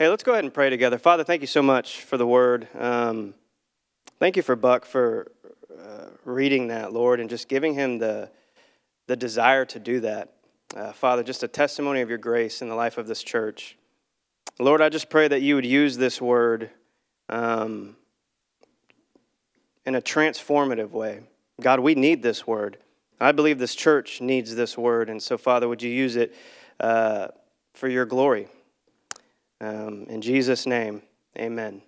Hey, let's go ahead and pray together. Father, thank you so much for the word. Um, thank you for Buck for uh, reading that, Lord, and just giving him the, the desire to do that. Uh, Father, just a testimony of your grace in the life of this church. Lord, I just pray that you would use this word um, in a transformative way. God, we need this word. I believe this church needs this word. And so, Father, would you use it uh, for your glory? Um, in Jesus' name, amen.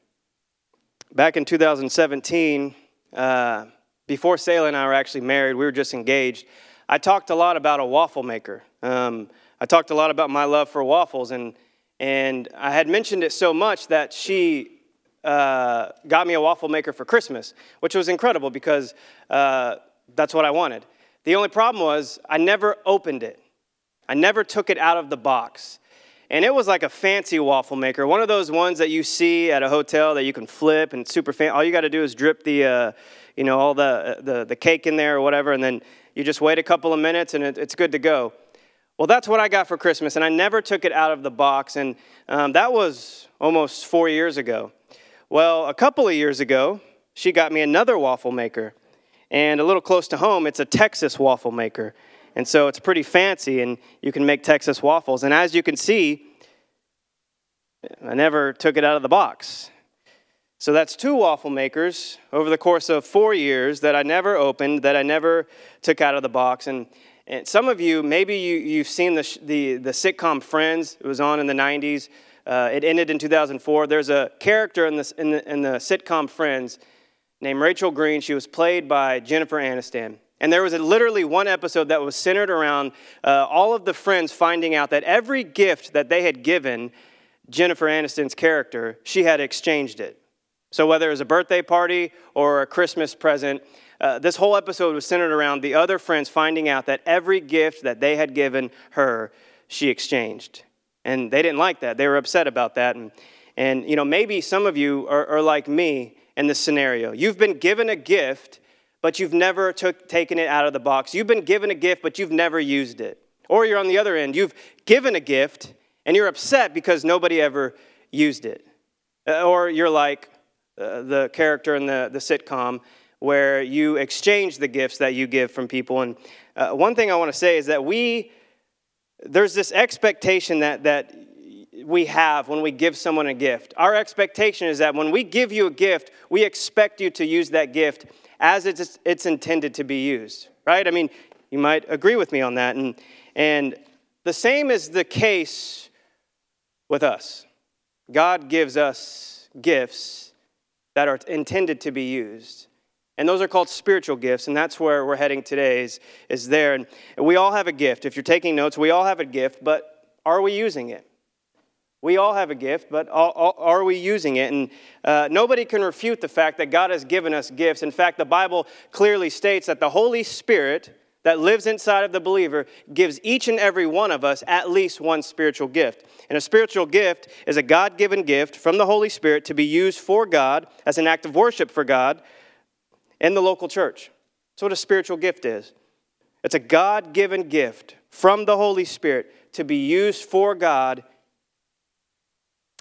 Back in 2017, uh, before Selah and I were actually married, we were just engaged. I talked a lot about a waffle maker. Um, I talked a lot about my love for waffles, and, and I had mentioned it so much that she uh, got me a waffle maker for Christmas, which was incredible because uh, that's what I wanted. The only problem was I never opened it, I never took it out of the box. And it was like a fancy waffle maker, one of those ones that you see at a hotel that you can flip and super fancy. All you got to do is drip the, uh, you know, all the, the, the cake in there or whatever, and then you just wait a couple of minutes and it, it's good to go. Well, that's what I got for Christmas, and I never took it out of the box, and um, that was almost four years ago. Well, a couple of years ago, she got me another waffle maker, and a little close to home, it's a Texas waffle maker. And so it's pretty fancy, and you can make Texas waffles. And as you can see, I never took it out of the box. So that's two waffle makers over the course of four years that I never opened, that I never took out of the box. And, and some of you, maybe you, you've seen the, the, the sitcom Friends, it was on in the 90s. Uh, it ended in 2004. There's a character in, in, the, in the sitcom Friends named Rachel Green. She was played by Jennifer Aniston. And there was a, literally one episode that was centered around uh, all of the friends finding out that every gift that they had given Jennifer Aniston's character, she had exchanged it. So whether it was a birthday party or a Christmas present, uh, this whole episode was centered around the other friends finding out that every gift that they had given her, she exchanged. And they didn't like that. They were upset about that. And, and you know, maybe some of you are, are like me in this scenario. You've been given a gift but you've never took, taken it out of the box. You've been given a gift, but you've never used it. Or you're on the other end. You've given a gift, and you're upset because nobody ever used it. Uh, or you're like uh, the character in the, the sitcom where you exchange the gifts that you give from people. And uh, one thing I want to say is that we, there's this expectation that, that we have when we give someone a gift. Our expectation is that when we give you a gift, we expect you to use that gift as it's, it's intended to be used, right? I mean, you might agree with me on that. And, and the same is the case with us. God gives us gifts that are intended to be used. And those are called spiritual gifts, and that's where we're heading today is, is there. And we all have a gift. If you're taking notes, we all have a gift, but are we using it? We all have a gift, but are we using it? And uh, nobody can refute the fact that God has given us gifts. In fact, the Bible clearly states that the Holy Spirit that lives inside of the believer gives each and every one of us at least one spiritual gift. And a spiritual gift is a God given gift from the Holy Spirit to be used for God as an act of worship for God in the local church. That's what a spiritual gift is. It's a God given gift from the Holy Spirit to be used for God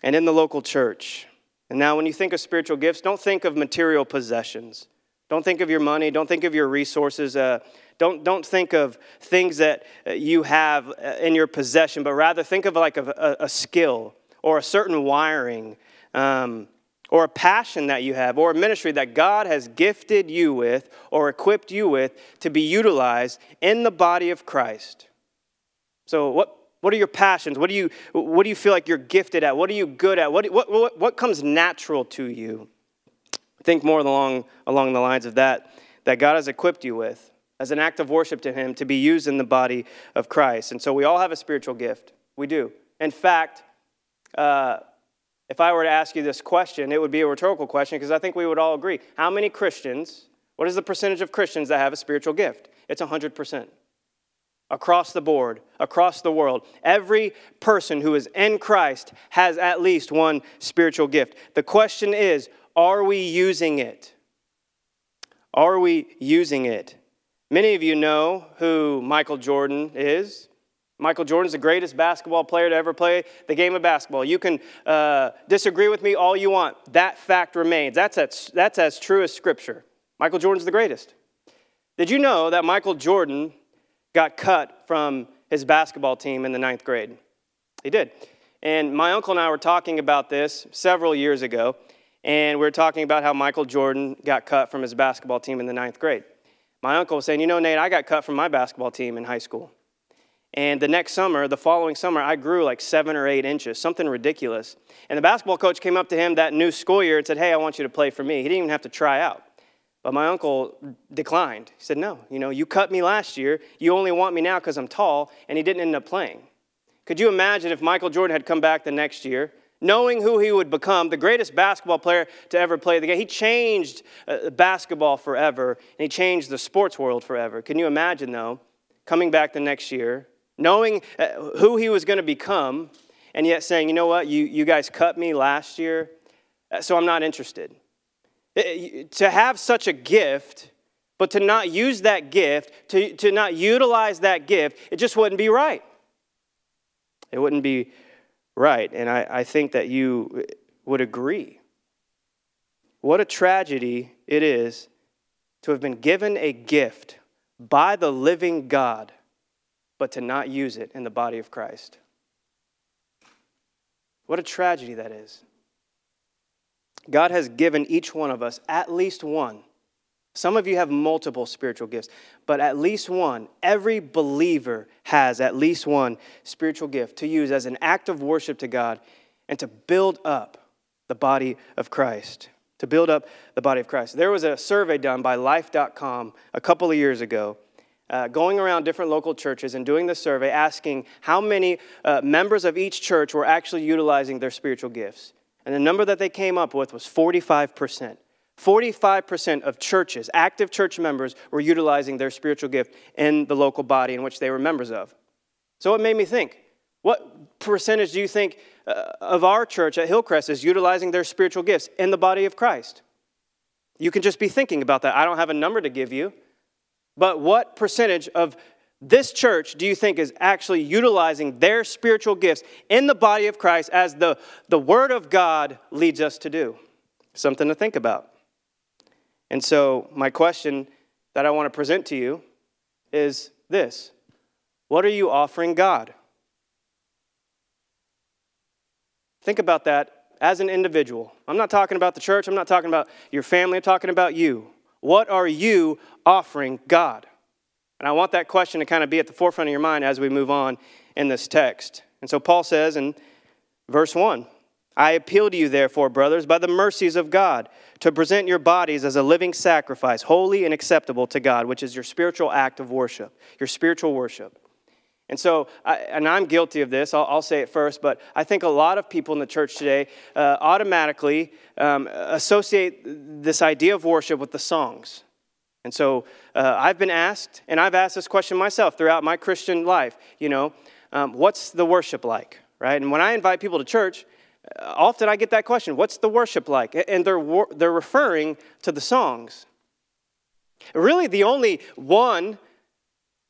and in the local church. And now, when you think of spiritual gifts, don't think of material possessions. Don't think of your money. Don't think of your resources. Uh, don't, don't think of things that uh, you have uh, in your possession, but rather think of like a, a, a skill or a certain wiring um, or a passion that you have or a ministry that God has gifted you with or equipped you with to be utilized in the body of Christ. So, what, what are your passions? What do you, what do you feel like you're gifted at? What are you good at? What, what, what, what comes natural to you? Think more along, along the lines of that, that God has equipped you with as an act of worship to Him to be used in the body of Christ. And so we all have a spiritual gift. We do. In fact, uh, if I were to ask you this question, it would be a rhetorical question because I think we would all agree. How many Christians, what is the percentage of Christians that have a spiritual gift? It's 100% across the board, across the world. Every person who is in Christ has at least one spiritual gift. The question is are we using it? Are we using it? Many of you know who Michael Jordan is. Michael Jordan's the greatest basketball player to ever play the game of basketball. You can uh, disagree with me all you want. That fact remains. That's as, that's as true as Scripture. Michael Jordan's the greatest. Did you know that Michael Jordan got cut from his basketball team in the ninth grade? He did. And my uncle and I were talking about this several years ago, and we were talking about how Michael Jordan got cut from his basketball team in the ninth grade. My uncle was saying, You know, Nate, I got cut from my basketball team in high school. And the next summer, the following summer, I grew like seven or eight inches, something ridiculous. And the basketball coach came up to him that new school year and said, Hey, I want you to play for me. He didn't even have to try out. But my uncle declined. He said, No, you know, you cut me last year. You only want me now because I'm tall. And he didn't end up playing. Could you imagine if Michael Jordan had come back the next year, knowing who he would become, the greatest basketball player to ever play the game? He changed uh, basketball forever, and he changed the sports world forever. Can you imagine, though, coming back the next year, knowing uh, who he was going to become, and yet saying, you know what, you, you guys cut me last year, uh, so I'm not interested. Uh, to have such a gift, but to not use that gift, to, to not utilize that gift, it just wouldn't be right. It wouldn't be right. And I, I think that you would agree. What a tragedy it is to have been given a gift by the living God but to not use it in the body of Christ. What a tragedy that is. God has given each one of us at least one. Some of you have multiple spiritual gifts, but at least one. Every believer has at least one spiritual gift to use as an act of worship to God and to build up the body of Christ. To build up the body of Christ. There was a survey done by Life.com a couple of years ago uh, going around different local churches and doing the survey asking how many uh, members of each church were actually utilizing their spiritual gifts. And the number that they came up with was 45%. 45% of churches, active church members, were utilizing their spiritual gift in the local body in which they were members of. So it made me think what percentage do you think uh, of our church at Hillcrest is utilizing their spiritual gifts in the body of Christ? You can just be thinking about that. I don't have a number to give you. But what percentage of this church do you think is actually utilizing their spiritual gifts in the body of Christ as the, the Word of God leads us to do? Something to think about. And so, my question that I want to present to you is this What are you offering God? Think about that as an individual. I'm not talking about the church, I'm not talking about your family, I'm talking about you. What are you offering God? And I want that question to kind of be at the forefront of your mind as we move on in this text. And so Paul says in verse 1 I appeal to you, therefore, brothers, by the mercies of God, to present your bodies as a living sacrifice, holy and acceptable to God, which is your spiritual act of worship, your spiritual worship. And so, I, and I'm guilty of this, I'll, I'll, say it first, but I think a lot of people in the church today uh, automatically um, associate this idea of worship with the songs. And so uh, I've been asked, and I've asked this question myself throughout my Christian life, you know, um, what's the worship like, right? And when I invite people to church, uh, often I get that question, what's the worship like? And they're, they're referring to the songs. Really, the only one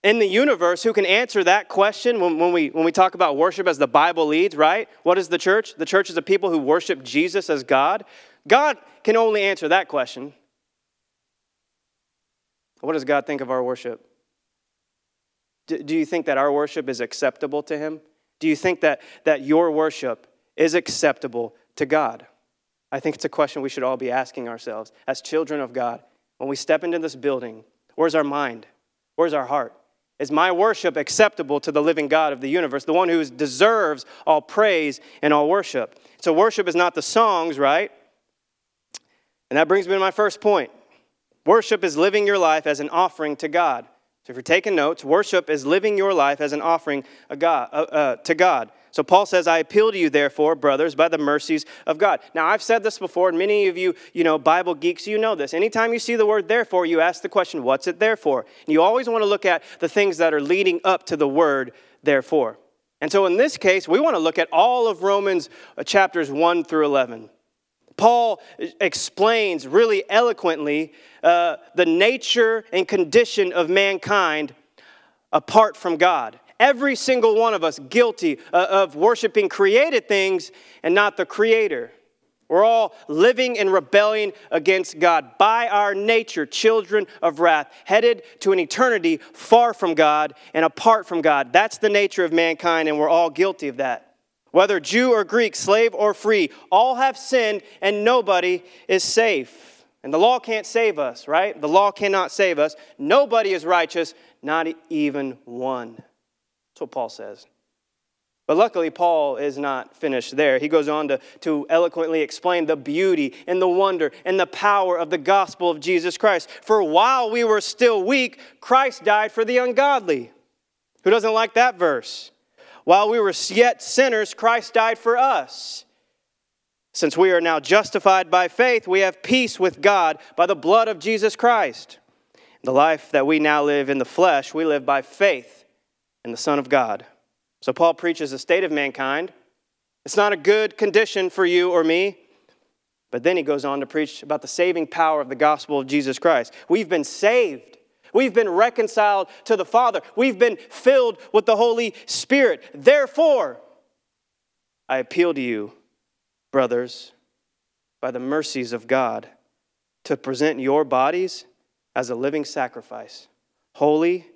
in the universe who can answer that question when, when, we, when we talk about worship as the Bible leads, right? What is the church? The church is a people who worship Jesus as God. God can only answer that question. What does God think of our worship? Do, you think that our worship is acceptable to Him? Do you think that, that your worship is acceptable to God? I think it's a question we should all be asking ourselves as children of God. When we step into this building, where's our mind? Where's our heart? Is my worship acceptable to the living God of the universe, the one who deserves all praise and all worship? So, worship is not the songs, right? And that brings me to my first point. Worship is living your life as an offering to God. So, if you're taking notes, worship is living your life as an offering God, uh, uh, to God. So Paul says, I appeal to you, therefore, brothers, by the mercies of God. Now, I've said this before, and many of you, you know, Bible geeks, you know this. Anytime you see the word therefore, you ask the question, what's it there for? And you always want to look at the things that are leading up to the word therefore. And so in this case, we want to look at all of Romans uh, chapters 1 through 11. Paul explains really eloquently uh, the nature and condition of mankind apart from God every single one of us guilty uh, of worshiping created things and not the Creator. We're all living in rebellion against God. By our nature, children of wrath, headed to an eternity far from God and apart from God. That's the nature of mankind, and we're all guilty of that. Whether Jew or Greek, slave or free, all have sinned, and nobody is safe. And the law can't save us, right? The law cannot save us. Nobody is righteous, not even one. That's what Paul says. But luckily, Paul is not finished there. He goes on to, to eloquently explain the beauty and the wonder and the power of the gospel of Jesus Christ. For while we were still weak, Christ died for the ungodly. Who doesn't like that verse? While we were yet sinners, Christ died for us. Since we are now justified by faith, we have peace with God by the blood of Jesus Christ. The life that we now live in the flesh, we live by faith in the Son of God so Paul preaches the state of mankind. It's not a good condition for you or me. But then he goes on to preach about the saving power of the gospel of Jesus Christ. We've been saved. We've been reconciled to the Father. We've been filled with the Holy Spirit. Therefore, I appeal to you, brothers, by the mercies of God, to present your bodies as a living sacrifice, holy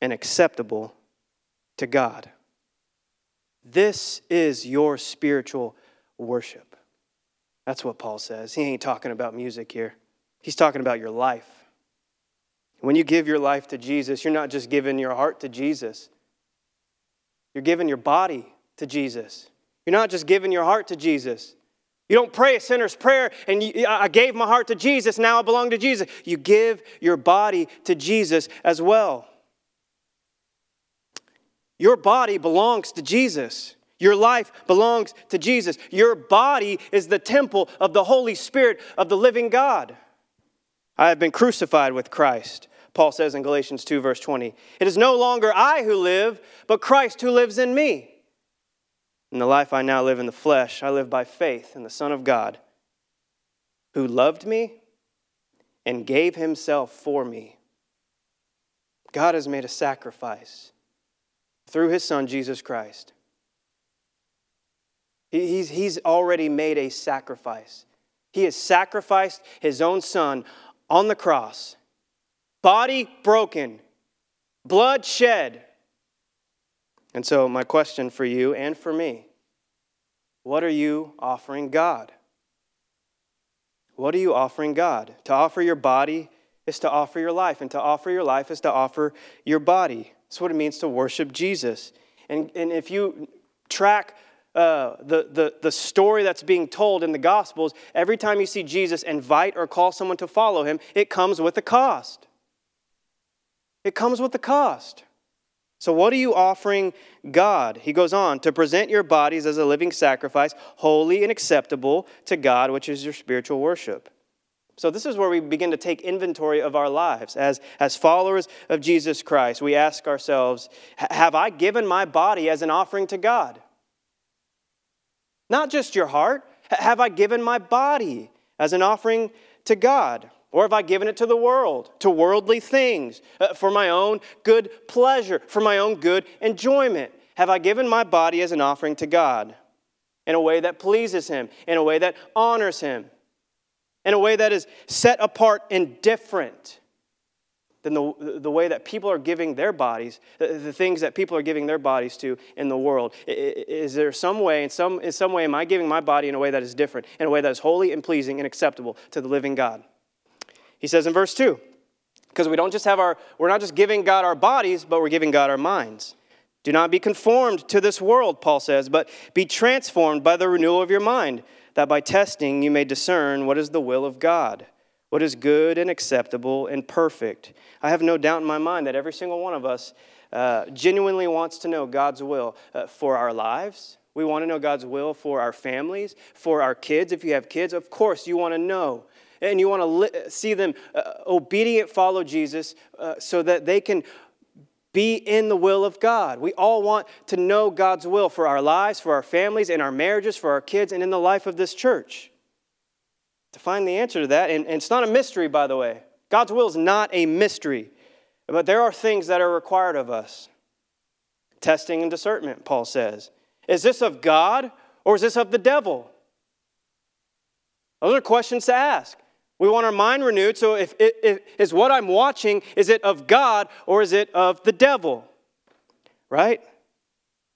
and acceptable to God. This is your spiritual worship. That's what Paul says. He ain't talking about music here, he's talking about your life. When you give your life to Jesus, you're not just giving your heart to Jesus, you're giving your body to Jesus. You're not just giving your heart to Jesus. You don't pray a sinner's prayer and you, I gave my heart to Jesus, now I belong to Jesus. You give your body to Jesus as well. Your body belongs to Jesus. Your life belongs to Jesus. Your body is the temple of the Holy Spirit of the living God. I have been crucified with Christ, Paul says in Galatians 2, verse 20. It is no longer I who live, but Christ who lives in me. In the life I now live in the flesh, I live by faith in the Son of God, who loved me and gave himself for me. God has made a sacrifice through his son, Jesus Christ. He's, he's already made a sacrifice. He has sacrificed his own son on the cross, body broken, blood shed. And so, my question for you and for me what are you offering God? What are you offering God? To offer your body is to offer your life, and to offer your life is to offer your body. That's what it means to worship Jesus. And, and if you track uh, the, the, the story that's being told in the Gospels, every time you see Jesus invite or call someone to follow him, it comes with a cost. It comes with a cost. So, what are you offering God? He goes on to present your bodies as a living sacrifice, holy and acceptable to God, which is your spiritual worship. So, this is where we begin to take inventory of our lives. As, as followers of Jesus Christ, we ask ourselves Have I given my body as an offering to God? Not just your heart. Have I given my body as an offering to God? Or have I given it to the world, to worldly things, uh, for my own good pleasure, for my own good enjoyment? Have I given my body as an offering to God in a way that pleases Him, in a way that honors Him? in a way that is set apart and different than the, the way that people are giving their bodies, the, the things that people are giving their bodies to in the world. Is there some way, in some, in some way, am I giving my body in a way that is different, in a way that is holy and pleasing and acceptable to the living God? He says in verse 2, because we don't just have our, we're not just giving God our bodies, but we're giving God our minds. Do not be conformed to this world, Paul says, but be transformed by the renewal of your mind that by testing you may discern what is the will of God, what is good and acceptable and perfect. I have no doubt in my mind that every single one of us uh, genuinely wants to know God's will uh, for our lives. We want to know God's will for our families, for our kids. If you have kids, of course, you want to know and you want to li- see them uh, obedient follow Jesus uh, so that they can be in the will of God. We all want to know God's will for our lives, for our families, in our marriages, for our kids, and in the life of this church. To find the answer to that, and, and it's not a mystery, by the way. God's will is not a mystery, but there are things that are required of us. Testing and discernment, Paul says. Is this of God or is this of the devil? Those are questions to ask. We want our mind renewed. So, if, if is what I'm watching, is it of God or is it of the devil? Right?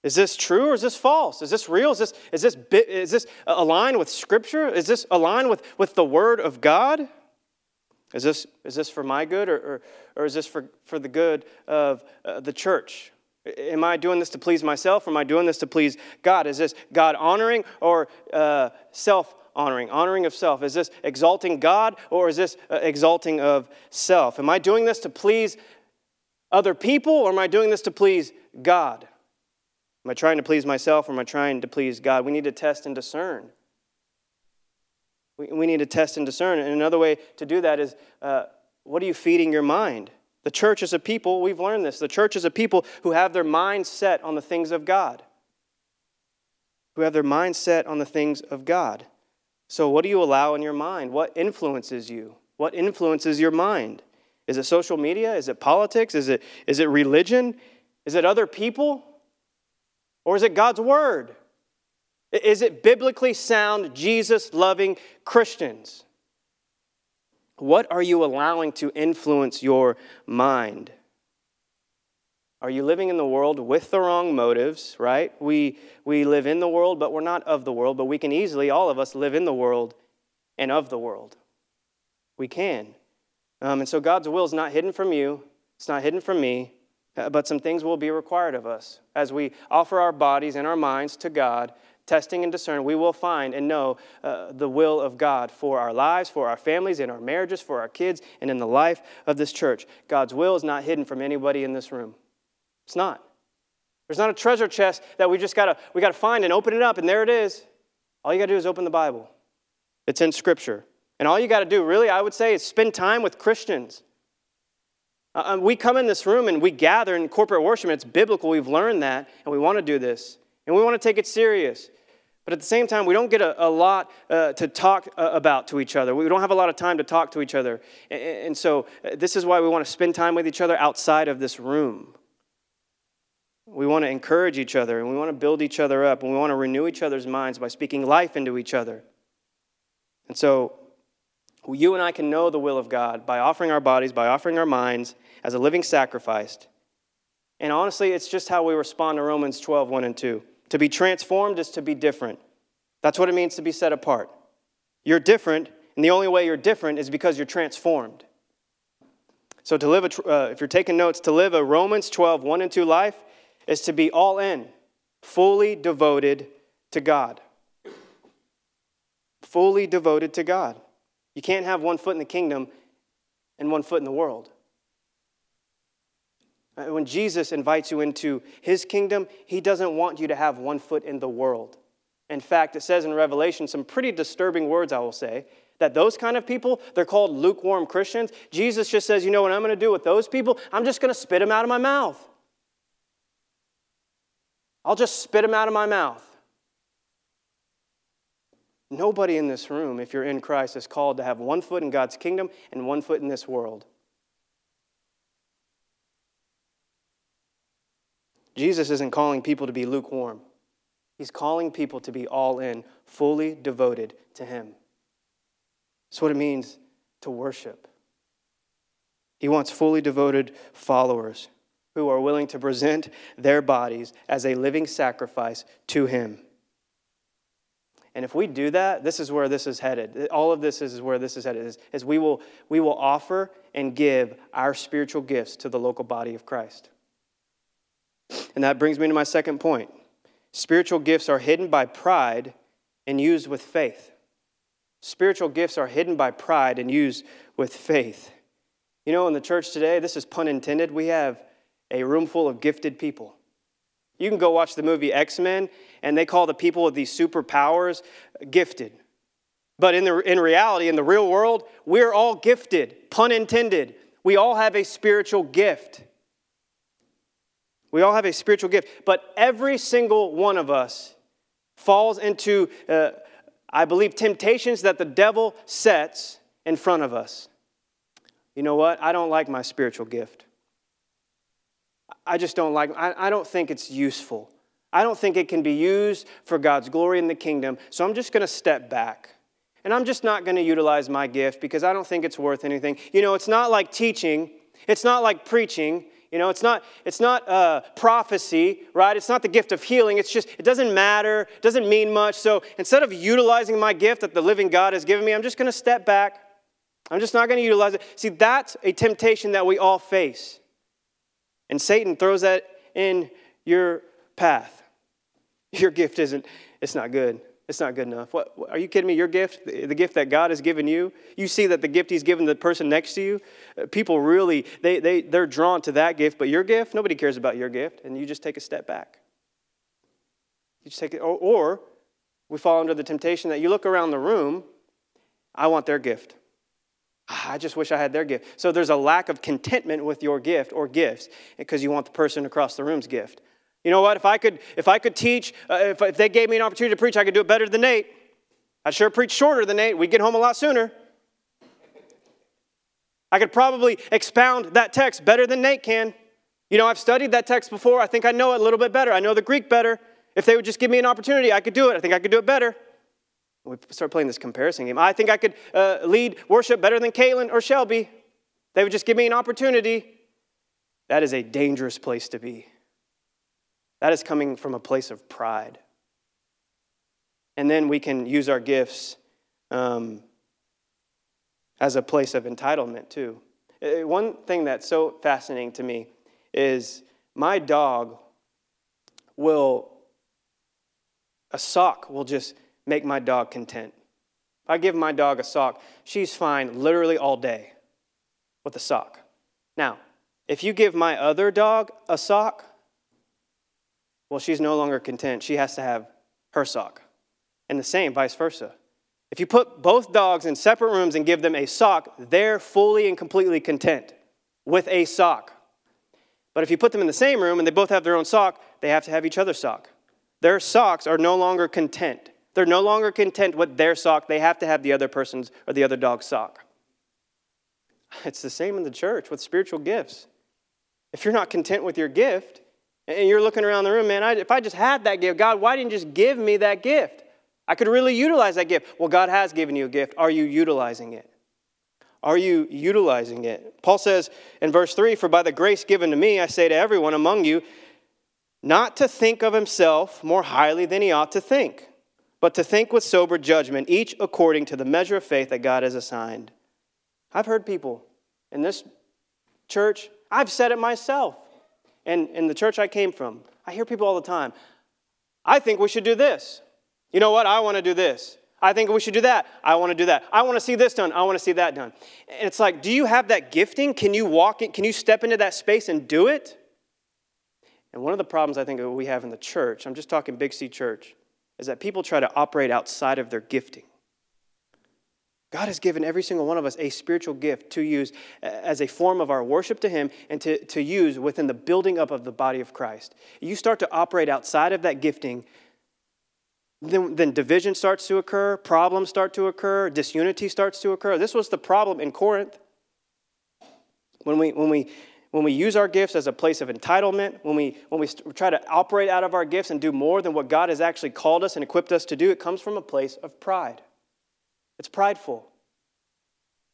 Is this true or is this false? Is this real? Is this, is this, is this aligned with Scripture? Is this aligned with, with the Word of God? Is this, is this for my good or, or, or is this for, for the good of uh, the church? Am I doing this to please myself or am I doing this to please God? Is this God honoring or uh, self honoring? Honoring of self. Is this exalting God or is this uh, exalting of self? Am I doing this to please other people or am I doing this to please God? Am I trying to please myself or am I trying to please God? We need to test and discern. We, we need to test and discern. And another way to do that is uh, what are you feeding your mind? The church is a people, we've learned this. The church is a people who have their mind set on the things of God, who have their mind set on the things of God. So, what do you allow in your mind? What influences you? What influences your mind? Is it social media? Is it politics? Is it, is it religion? Is it other people? Or is it God's word? Is it biblically sound, Jesus loving Christians? What are you allowing to influence your mind? Are you living in the world with the wrong motives, right? We, we live in the world, but we're not of the world, but we can easily, all of us, live in the world and of the world. We can. Um, and so God's will is not hidden from you, it's not hidden from me, but some things will be required of us as we offer our bodies and our minds to God testing and discern, we will find and know uh, the will of God for our lives, for our families, in our marriages, for our kids, and in the life of this church. God's will is not hidden from anybody in this room. It's not. There's not a treasure chest that we just gotta we gotta find and open it up, and there it is. All you gotta do is open the Bible. It's in Scripture. And all you gotta do, really, I would say, is spend time with Christians. Uh, um, we come in this room and we gather in corporate worship, and it's biblical. We've learned that, and we want to do this. And we want to take it serious. But at the same time, we don't get a, a lot uh, to talk uh, about to each other. We don't have a lot of time to talk to each other. And, and so, uh, this is why we want to spend time with each other outside of this room. We want to encourage each other and we want to build each other up and we want to renew each other's minds by speaking life into each other. And so, you and I can know the will of God by offering our bodies, by offering our minds as a living sacrifice. And honestly, it's just how we respond to Romans 12, 1 and 2. To be transformed is to be different. That's what it means to be set apart. You're different, and the only way you're different is because you're transformed. So, to live, a, uh, if you're taking notes, to live a Romans 12, 1 and 2 life is to be all in, fully devoted to God. Fully devoted to God. You can't have one foot in the kingdom and one foot in the world. Uh, when Jesus invites you into his kingdom, he doesn't want you to have one foot in the world. In fact, it says in Revelation some pretty disturbing words, I will say, that those kind of people, they're called lukewarm Christians. Jesus just says, you know what I'm going to do with those people? I'm just going to spit them out of my mouth. I'll just spit them out of my mouth. Nobody in this room, if you're in Christ, is called to have one foot in God's kingdom and one foot in this world. Jesus isn't calling people to be lukewarm. He's calling people to be all in, fully devoted to Him. That's what it means to worship. He wants fully devoted followers who are willing to present their bodies as a living sacrifice to Him. And if we do that, this is where this is headed. All of this is where this is headed, is, is we, will, we will offer and give our spiritual gifts to the local body of Christ. And that brings me to my second point. Spiritual gifts are hidden by pride and used with faith. Spiritual gifts are hidden by pride and used with faith. You know, in the church today, this is pun intended, we have a room full of gifted people. You can go watch the movie X Men, and they call the people with these superpowers gifted. But in, the, in reality, in the real world, we're all gifted, pun intended. We all have a spiritual gift. We all have a spiritual gift, but every single one of us falls into, uh, I believe, temptations that the devil sets in front of us. You know what? I don't like my spiritual gift. I just don't like, I, I don't think it's useful. I don't think it can be used for God's glory in the kingdom, so I'm just going to step back. And I'm just not going to utilize my gift because I don't think it's worth anything. You know, it's not like teaching, it's not like preaching. You know, it's not, it's not uh, prophecy, right? It's not the gift of healing. It's just, it doesn't matter, it doesn't mean much. So instead of utilizing my gift that the living God has given me, I'm just going to step back. I'm just not going to utilize it. See, that's a temptation that we all face. And Satan throws that in your path. Your gift isn't, it's not good. It's not good enough. What, are you kidding me? Your gift, the gift that God has given you, you see that the gift He's given the person next to you, uh, people really, they, they, they're drawn to that gift, but your gift, nobody cares about your gift, and you just take a step back. You just take it, or, or we fall under the temptation that you look around the room, I want their gift. Ah, I just wish I had their gift. So there's a lack of contentment with your gift or gifts because you want the person across the room's gift. You know what? If I could, if I could teach, uh, if, if they gave me an opportunity to preach, I could do it better than Nate. I'd sure preach shorter than Nate. We'd get home a lot sooner. I could probably expound that text better than Nate can. You know, I've studied that text before. I think I know it a little bit better. I know the Greek better. If they would just give me an opportunity, I could do it. I think I could do it better. We start playing this comparison game. I think I could uh, lead worship better than Caitlin or Shelby. They would just give me an opportunity. That is a dangerous place to be. That is coming from a place of pride. And then we can use our gifts um, as a place of entitlement, too. Uh, one thing that's so fascinating to me is my dog will, a sock will just make my dog content. If I give my dog a sock, she's fine literally all day with a sock. Now, if you give my other dog a sock, well, she's no longer content. She has to have her sock. And the same, vice versa. If you put both dogs in separate rooms and give them a sock, they're fully and completely content with a sock. But if you put them in the same room and they both have their own sock, they have to have each other's sock. Their socks are no longer content. They're no longer content with their sock. They have to have the other person's or the other dog's sock. It's the same in the church with spiritual gifts. If you're not content with your gift, and you're looking around the room, man, I, if I just had that gift, God, why didn't you just give me that gift? I could really utilize that gift. Well, God has given you a gift. Are you utilizing it? Are you utilizing it? Paul says in verse 3 For by the grace given to me, I say to everyone among you, not to think of himself more highly than he ought to think, but to think with sober judgment, each according to the measure of faith that God has assigned. I've heard people in this church, I've said it myself. And in the church I came from, I hear people all the time, I think we should do this. You know what? I want to do this. I think we should do that. I want to do that. I want to see this done. I want to see that done. And it's like, do you have that gifting? Can you walk it? Can you step into that space and do it? And one of the problems I think we have in the church, I'm just talking Big C church, is that people try to operate outside of their gifting. God has given every single one of us a spiritual gift to use as a form of our worship to Him and to, to use within the building up of the body of Christ. You start to operate outside of that gifting, then, then division starts to occur, problems start to occur, disunity starts to occur. This was the problem in Corinth. When we, when we, when we use our gifts as a place of entitlement, when we, when we try to operate out of our gifts and do more than what God has actually called us and equipped us to do, it comes from a place of pride. It's prideful.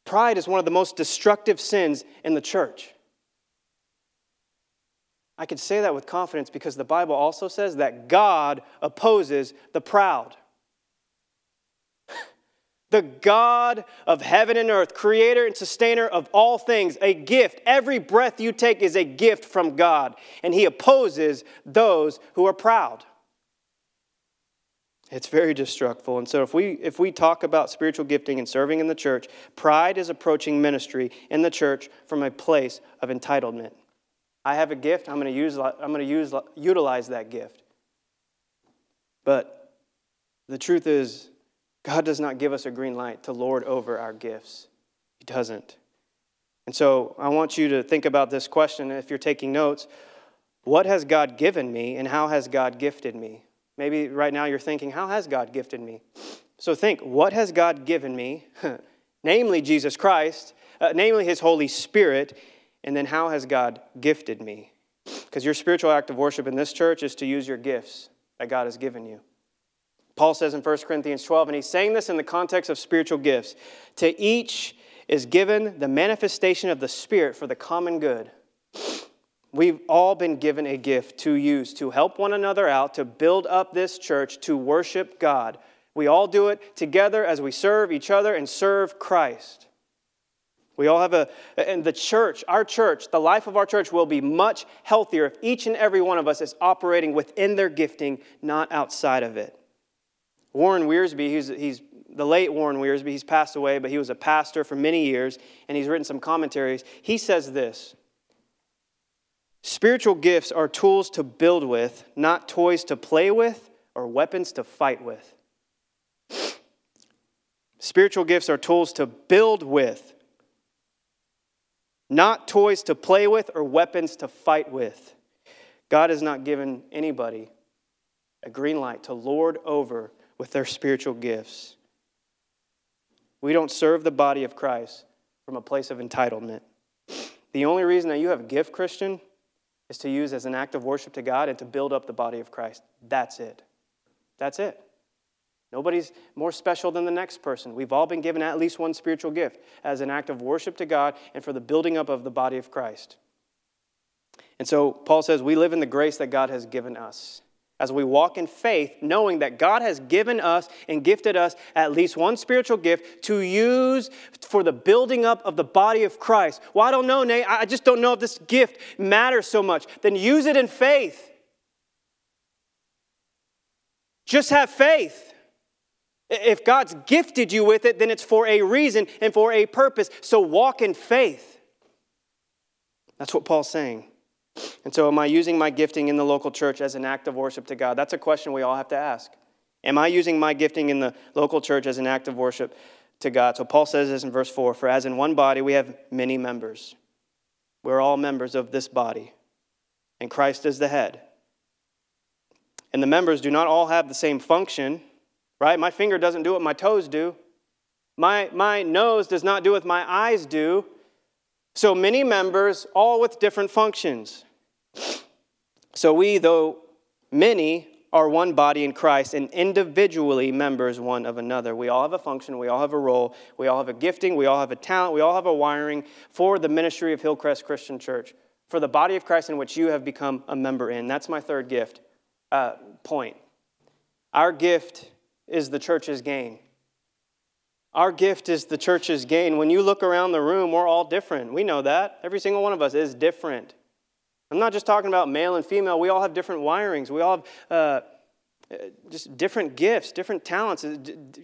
Pride is one of the most destructive sins in the church. I can say that with confidence because the Bible also says that God opposes the proud. The God of heaven and earth, creator and sustainer of all things, a gift. Every breath you take is a gift from God, and He opposes those who are proud. It's very destructive. And so if we if we talk about spiritual gifting and serving in the church, pride is approaching ministry in the church from a place of entitlement. I have a gift, I'm going to use I'm going to use utilize that gift. But the truth is God does not give us a green light to lord over our gifts. He doesn't. And so I want you to think about this question if you're taking notes. What has God given me and how has God gifted me? Maybe right now you're thinking, how has God gifted me? So think, what has God given me? namely, Jesus Christ, uh, namely, His Holy Spirit, and then how has God gifted me? Because your spiritual act of worship in this church is to use your gifts that God has given you. Paul says in 1 Corinthians 12, and he's saying this in the context of spiritual gifts to each is given the manifestation of the Spirit for the common good. We've all been given a gift to use to help one another out, to build up this church, to worship God. We all do it together as we serve each other and serve Christ. We all have a, and the church, our church, the life of our church will be much healthier if each and every one of us is operating within their gifting, not outside of it. Warren Wiersbe, he's, he's the late Warren Wiersbe, he's passed away, but he was a pastor for many years, and he's written some commentaries. He says this Spiritual gifts are tools to build with, not toys to play with or weapons to fight with. Spiritual gifts are tools to build with, not toys to play with or weapons to fight with. God has not given anybody a green light to lord over with their spiritual gifts. We don't serve the body of Christ from a place of entitlement. The only reason that you have a gift, Christian, is to use as an act of worship to God and to build up the body of Christ. That's it. That's it. Nobody's more special than the next person. We've all been given at least one spiritual gift as an act of worship to God and for the building up of the body of Christ. And so Paul says, We live in the grace that God has given us. As we walk in faith, knowing that God has given us and gifted us at least one spiritual gift to use for the building up of the body of Christ. Well, I don't know, Nate. I just don't know if this gift matters so much. Then use it in faith. Just have faith. If God's gifted you with it, then it's for a reason and for a purpose. So walk in faith. That's what Paul's saying. And so, am I using my gifting in the local church as an act of worship to God? That's a question we all have to ask. Am I using my gifting in the local church as an act of worship to God? So, Paul says this in verse 4 For as in one body we have many members, we're all members of this body, and Christ is the head. And the members do not all have the same function right? My finger doesn't do what my toes do. My, my nose does not do what my eyes do. So many members, all with different functions. So we, though many, are one body in Christ and individually members one of another. We all have a function, we all have a role, we all have a gifting, we all have a talent, we all have a wiring for the ministry of Hillcrest Christian Church, for the body of Christ in which you have become a member in. That's my third gift uh, point. Our gift is the church's gain. Our gift is the church's gain. When you look around the room, we're all different. We know that. Every single one of us is different. I'm not just talking about male and female. We all have different wirings. We all have uh, just different gifts, different talents.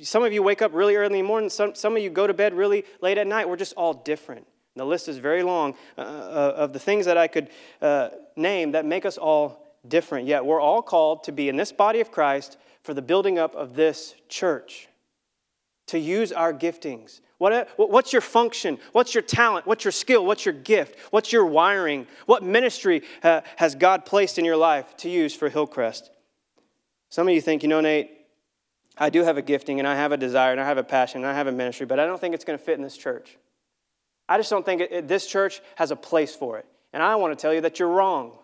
Some of you wake up really early in the morning. Some, some of you go to bed really late at night. We're just all different. The list is very long uh, uh of the things that I could uh, name that make us all different. Yet we're all called to be in this body of Christ for the building up of this church, to use our giftings. What, what's your function? What's your talent? What's your skill? What's your gift? What's your wiring? What ministry uh, has God placed in your life to use for Hillcrest? Some of you think, you know, Nate, I do have a gifting and I have a desire and I have a passion and I have a ministry, but I don't think it's going to fit in this church. I just don't think it, it, this church has a place for it. And I want to tell you that you're wrong.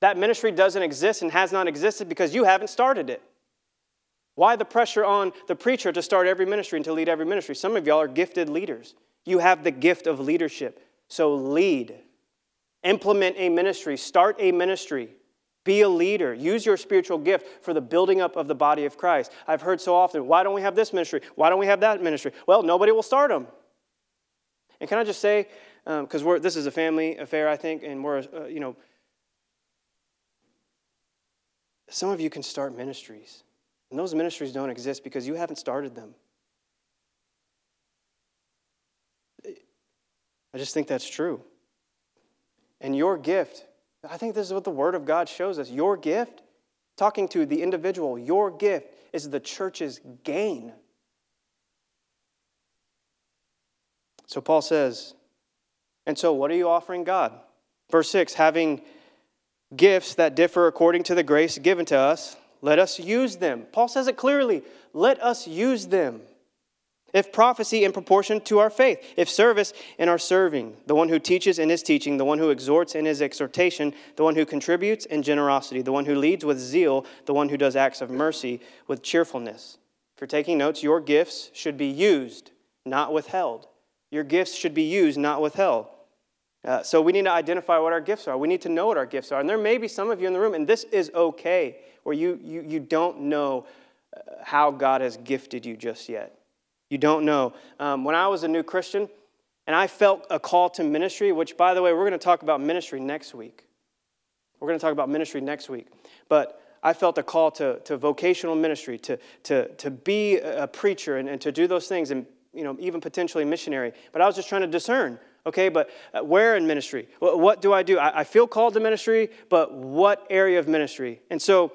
That ministry doesn't exist and has not existed because you haven't started it. Why the pressure on the preacher to start every ministry and to lead every ministry? Some of y'all are gifted leaders. You have the gift of leadership. So lead. Implement a ministry. Start a ministry. Be a leader. Use your spiritual gift for the building up of the body of Christ. I've heard so often, why don't we have this ministry? Why don't we have that ministry? Well, nobody will start them. And can I just say, because um, this is a family affair, I think, and we're, uh, you know, some of you can start ministries. And those ministries don't exist because you haven't started them. I just think that's true. And your gift, I think this is what the Word of God shows us. Your gift, talking to the individual, your gift is the church's gain. So Paul says, and so what are you offering God? Verse 6 having gifts that differ according to the grace given to us, let us use them. Paul says it clearly let us use them. If prophecy in proportion to our faith, if service in our serving, the one who teaches in his teaching, the one who exhorts in his exhortation, the one who contributes in generosity, the one who leads with zeal, the one who does acts of mercy with cheerfulness. If you're taking notes, your gifts should be used, not withheld. Your gifts should be used, not withheld. Uh, so we need to identify what our gifts are. We need to know what our gifts are. And there may be some of you in the room, and this is okay, where you, you, you don't know uh, how God has gifted you just yet. You don't know. Um, when I was a new Christian, and I felt a call to ministry, which, by the way, we're going to talk about ministry next week. We're going to talk about ministry next week. But I felt a call to, to vocational ministry, to, to, to be a preacher and, and to do those things, and you know, even potentially missionary. But I was just trying to discern okay, but uh, where in ministry? What do I do? I feel called to ministry, but what area of ministry? And so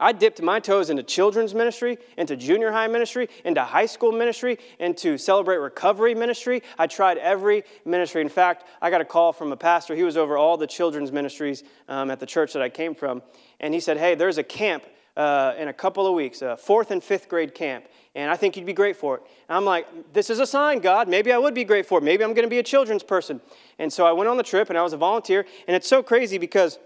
I dipped my toes into children's ministry, into junior high ministry, into high school ministry, into celebrate recovery ministry. I tried every ministry. In fact, I got a call from a pastor. He was over all the children's ministries um, at the church that I came from. And he said, Hey, there's a camp uh, in a couple of weeks, a fourth and fifth grade camp, and I think you'd be great for it. And I'm like, This is a sign, God. Maybe I would be great for it. Maybe I'm going to be a children's person. And so I went on the trip and I was a volunteer. And it's so crazy because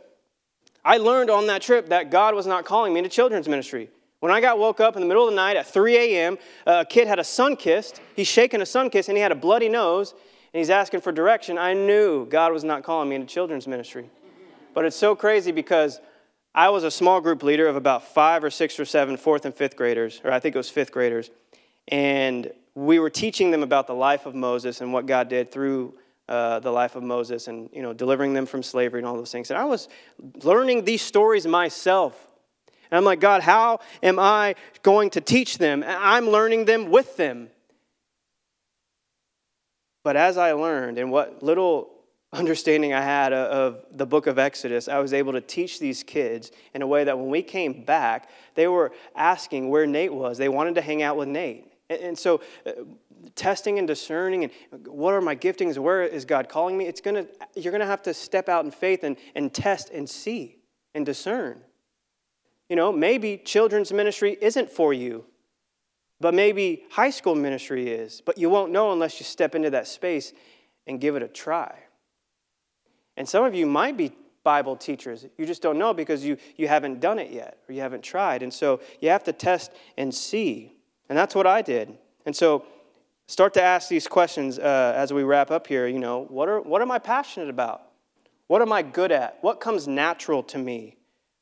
I learned on that trip that God was not calling me into children's ministry. When I got woke up in the middle of the night at 3 a.m., a kid had a Sunkist. He's shaking a Sunkist and he had a bloody nose and he's asking for direction. I knew God was not calling me into children's ministry. But it's so crazy because I was a small group leader of about five or six or seven fourth and fifth graders, or I think it was fifth graders. And we were teaching them about the life of Moses and what God did through uh, the life of Moses and you know delivering them from slavery and all those things. And I was learning these stories myself. And I'm like, God, how am I going to teach them? I'm learning them with them. But as I learned, and what little understanding I had of the book of Exodus, I was able to teach these kids in a way that when we came back, they were asking where Nate was. They wanted to hang out with Nate. And so, uh, testing and discerning and what are my giftings? Where is god calling me? It's gonna you're gonna have to step out in faith and, and test and see and discern. You know maybe children's ministry isn't for you but maybe high school ministry is but you won't know unless you step into that space and give it a try. And some of you might be bible teachers. You just don't know because you, you haven't done it yet or you haven't tried. And so you have to test and see. And that's what i did. And so start to ask these questions uh, as we wrap up here. You know, what, are, what am I passionate about? What am I good at? What comes natural to me?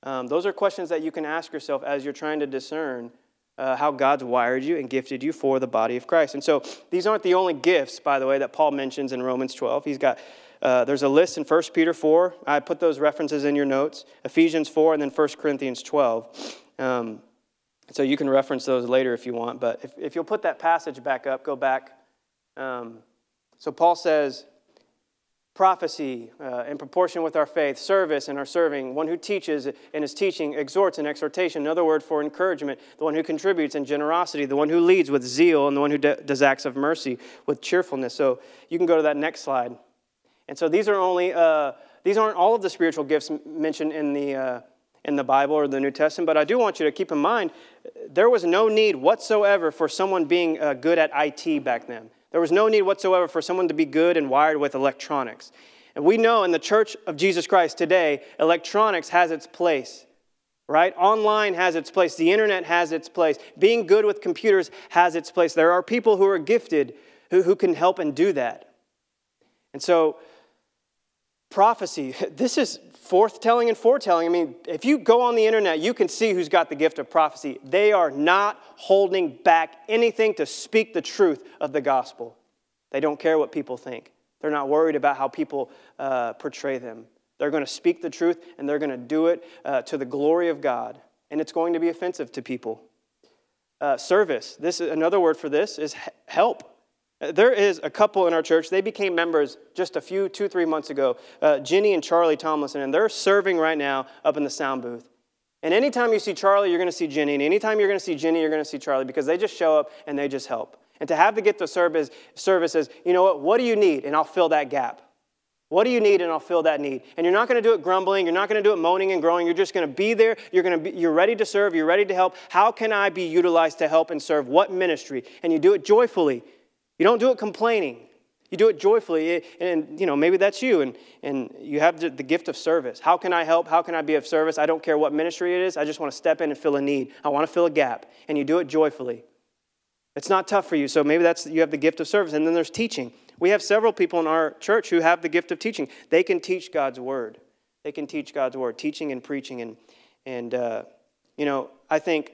Um, those are questions that you can ask yourself as you're trying to discern uh, how God's wired you and gifted you for the body of Christ. And so these aren't the only gifts, by the way, that Paul mentions in Romans 12. He's got uh, there's a list in 1 Peter 4. I put those references in your notes. Ephesians 4 and then 1 Corinthians 12. Um, so you can reference those later if you want, but if, if you'll put that passage back up, go back. Um, so Paul says, prophecy uh, in proportion with our faith, service in our serving, one who teaches in his teaching, exhorts in exhortation, another word for encouragement, the one who contributes in generosity, the one who leads with zeal, and the one who does acts of mercy with cheerfulness. So you can go to that next slide. And so these are only, uh, these aren't all of the spiritual gifts mentioned in the, uh, in the Bible or the New Testament, but I do want you to keep in mind there was no need whatsoever for someone being uh, good at IT back then. There was no need whatsoever for someone to be good and wired with electronics. And we know in the church of Jesus Christ today, electronics has its place, right? Online has its place, the internet has its place, being good with computers has its place. There are people who are gifted who, who can help and do that. And so, prophecy, this is forthtelling and foretelling. I mean, if you go on the internet, you can see who's got the gift of prophecy. They are not holding back anything to speak the truth of the gospel. They don't care what people think, they're not worried about how people uh, portray them. They're going to speak the truth and they're going to do it uh, to the glory of God. And it's going to be offensive to people. Uh, service. This is another word for this is help. There is a couple in our church. They became members just a few, two, three months ago. Uh, Ginny and Charlie Tomlinson, and they're serving right now up in the sound booth. And anytime you see Charlie, you're going to see Ginny. And anytime you're going to see Ginny, you're going to see Charlie because they just show up and they just help. And to have the gift of service, service is, you know what, what do you need? And I'll fill that gap. What do you need? And I'll fill that need. And you're not going to do it grumbling. You're not going to do it moaning and growing. You're just going to be there. You're going to be, you're ready to serve. You're ready to help. How can I be utilized to help and serve? What ministry? And you do it joyfully. You don't do it complaining. You do it joyfully. And, you know, maybe that's you. And, and you have the, the gift of service. How can I help? How can I be of service? I don't care what ministry it is. I just want to step in and fill a need. I want to fill a gap. And you do it joyfully. It's not tough for you. So maybe that's you have the gift of service. And then there's teaching. We have several people in our church who have the gift of teaching. They can teach God's word. They can teach God's word, teaching and preaching. And, and uh, you know, I think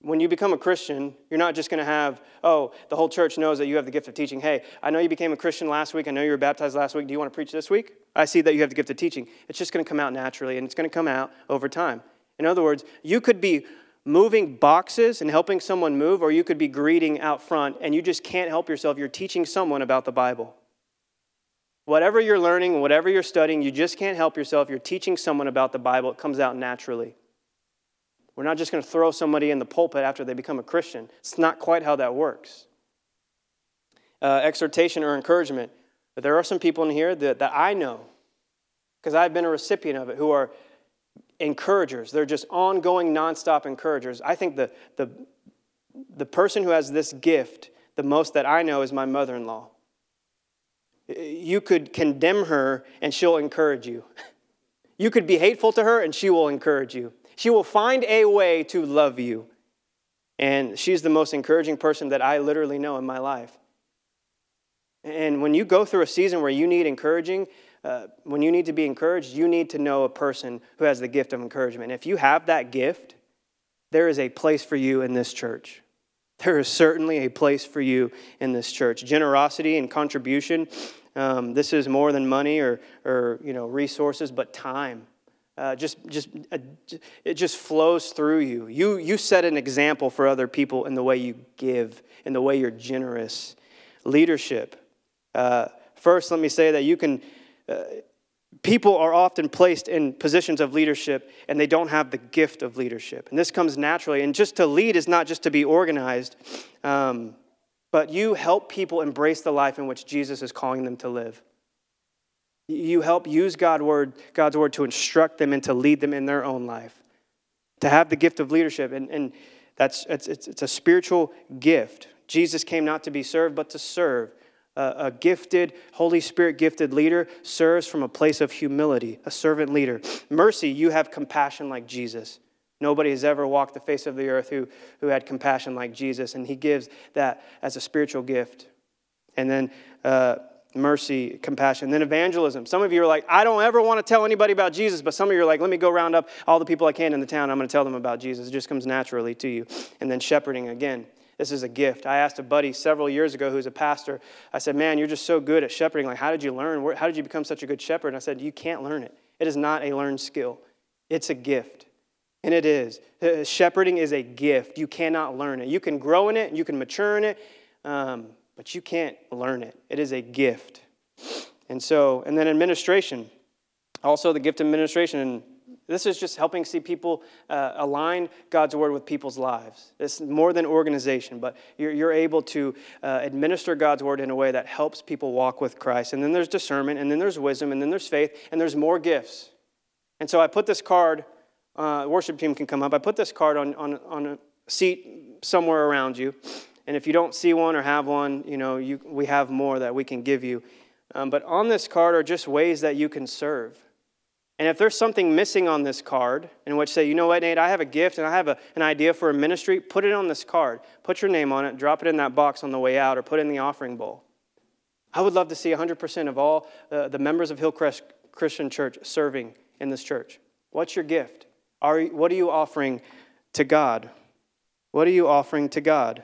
when you become a Christian, you're not just going to have, oh, the whole church knows that you have the gift of teaching. Hey, I know you became a Christian last week. I know you were baptized last week. Do you want to preach this week? I see that you have the gift of teaching. It's just going to come out naturally, and it's going to come out over time. In other words, you could be moving boxes and helping someone move, or you could be greeting out front and you just can't help yourself. You're teaching someone about the Bible. Whatever you're learning, whatever you're studying, you just can't help yourself. You're teaching someone about the Bible. It comes out naturally. We're not just going to throw somebody in the pulpit after they become a Christian. It's not quite how that works. Uh, exhortation or encouragement. But there are some people in here that, that I know, because I've been a recipient of it, who are encouragers. They're just ongoing, nonstop encouragers. I think the, the, the person who has this gift the most that I know is my mother in law. You could condemn her and she'll encourage you. You could be hateful to her and she will encourage you. She will find a way to love you. And she's the most encouraging person that I literally know in my life. And when you go through a season where you need encouraging, uh, when you need to be encouraged, you need to know a person who has the gift of encouragement. If you have that gift, there is a place for you in this church. There is certainly a place for you in this church. Generosity and contribution. Um, this is more than money or, or you know resources, but time. Uh, just, just, uh, it just flows through you. You, you set an example for other people in the way you give, in the way you're generous. Leadership. Uh, first, let me say that you can uh, people are often placed in positions of leadership and they don't have the gift of leadership. And this comes naturally. And just to lead is not just to be organized, um, but you help people embrace the life in which Jesus is calling them to live. You help use God word, God's word to instruct them and to lead them in their own life. To have the gift of leadership. And, and that's, it's, it's, it's a spiritual gift. Jesus came not to be served, but to serve a, gifted, Holy Spirit gifted leader serves from a place of humility, a servant leader. Mercy, you have compassion like Jesus. Nobody has ever walked the face of the earth who, who had compassion like Jesus, and he gives that as a spiritual gift. And then uh, mercy, compassion. Then evangelism. Some of you are like, I don't ever want to tell anybody about Jesus, but some of you are like, let me go round up all the people I can in the town. I'm going to tell them about Jesus. It just comes naturally to you. And then shepherding again. This is a gift. I asked a buddy several years ago who's a pastor, I said, Man, you're just so good at shepherding. Like, how did you learn? How did you become such a good shepherd? And I said, You can't learn it. It is not a learned skill, it's a gift. And it is. Shepherding is a gift. You cannot learn it. You can grow in it, you can mature in it, um, but you can't learn it. It is a gift. And so, and then administration. Also, the gift of administration. And this is just helping see people uh, align God's word with people's lives. It's more than organization, but you're, you're able to uh, administer God's word in a way that helps people walk with Christ. And then there's discernment, and then there's wisdom, and then there's faith, and there's more gifts. And so I put this card, uh, worship team can come up. I put this card on, on, on a seat somewhere around you. And if you don't see one or have one, you know, you, we have more that we can give you. Um, but on this card are just ways that you can serve. And if there's something missing on this card, in which say, you know what, Nate, I have a gift and I have a, an idea for a ministry, put it on this card. Put your name on it, drop it in that box on the way out, or put it in the offering bowl. I would love to see 100% of all uh, the members of Hillcrest Christian Church serving in this church. What's your gift? Are, what are you offering to God? What are you offering to God?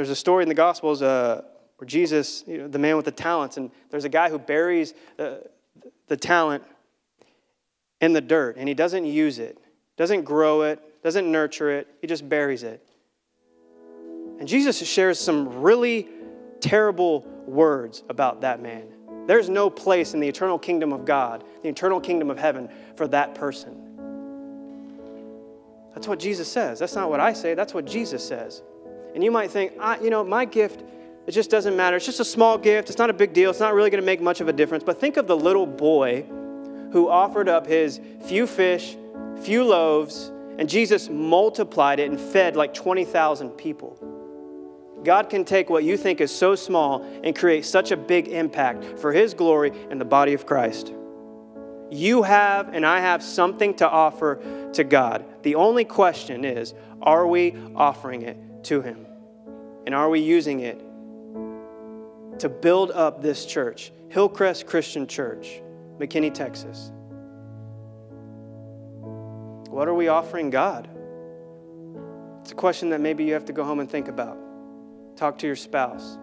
There's a story in the Gospels uh, where Jesus, you know, the man with the talents, and there's a guy who buries. Uh, the talent in the dirt and he doesn't use it, doesn't grow it, doesn't nurture it, he just buries it. And Jesus shares some really terrible words about that man. There's no place in the eternal kingdom of God, the eternal kingdom of heaven, for that person. That's what Jesus says. That's not what I say, that's what Jesus says. And you might think, I, you know, my gift it just doesn't matter. It's just a small gift. It's not a big deal. It's not really going to make much of a difference. But think of the little boy who offered up his few fish, few loaves, and Jesus multiplied it and fed like 20,000 people. God can take what you think is so small and create such a big impact for His glory and the body of Christ. You have and I have something to offer to God. The only question is are we offering it to Him? And are we using it to build up this church, Hillcrest Christian Church, McKinney, Texas? What are we offering God? It's a question that maybe you have to go home and think about. Talk to your spouse.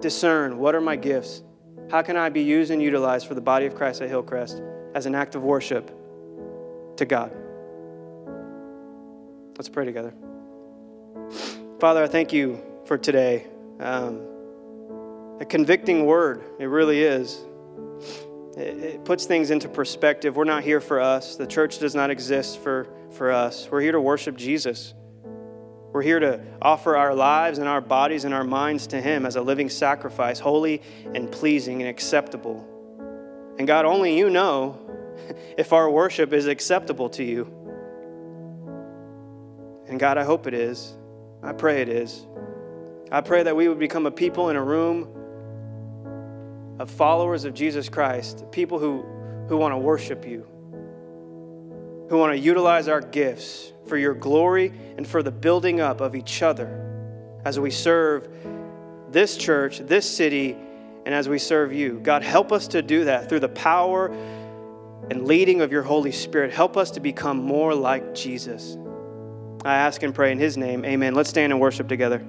Discern what are my gifts? How can I be used and utilized for the body of Christ at Hillcrest as an act of worship to God? Let's pray together. Father, I thank you for today. Um, a convicting word, it really is. It, it puts things into perspective. We're not here for us, the church does not exist for, for us. We're here to worship Jesus. We're here to offer our lives and our bodies and our minds to Him as a living sacrifice, holy and pleasing and acceptable. And God, only you know if our worship is acceptable to you. And God, I hope it is. I pray it is. I pray that we would become a people in a room of followers of Jesus Christ, people who, who want to worship you, who want to utilize our gifts for your glory and for the building up of each other as we serve this church, this city, and as we serve you. God, help us to do that through the power and leading of your Holy Spirit. Help us to become more like Jesus. I ask and pray in his name. Amen. Let's stand and worship together.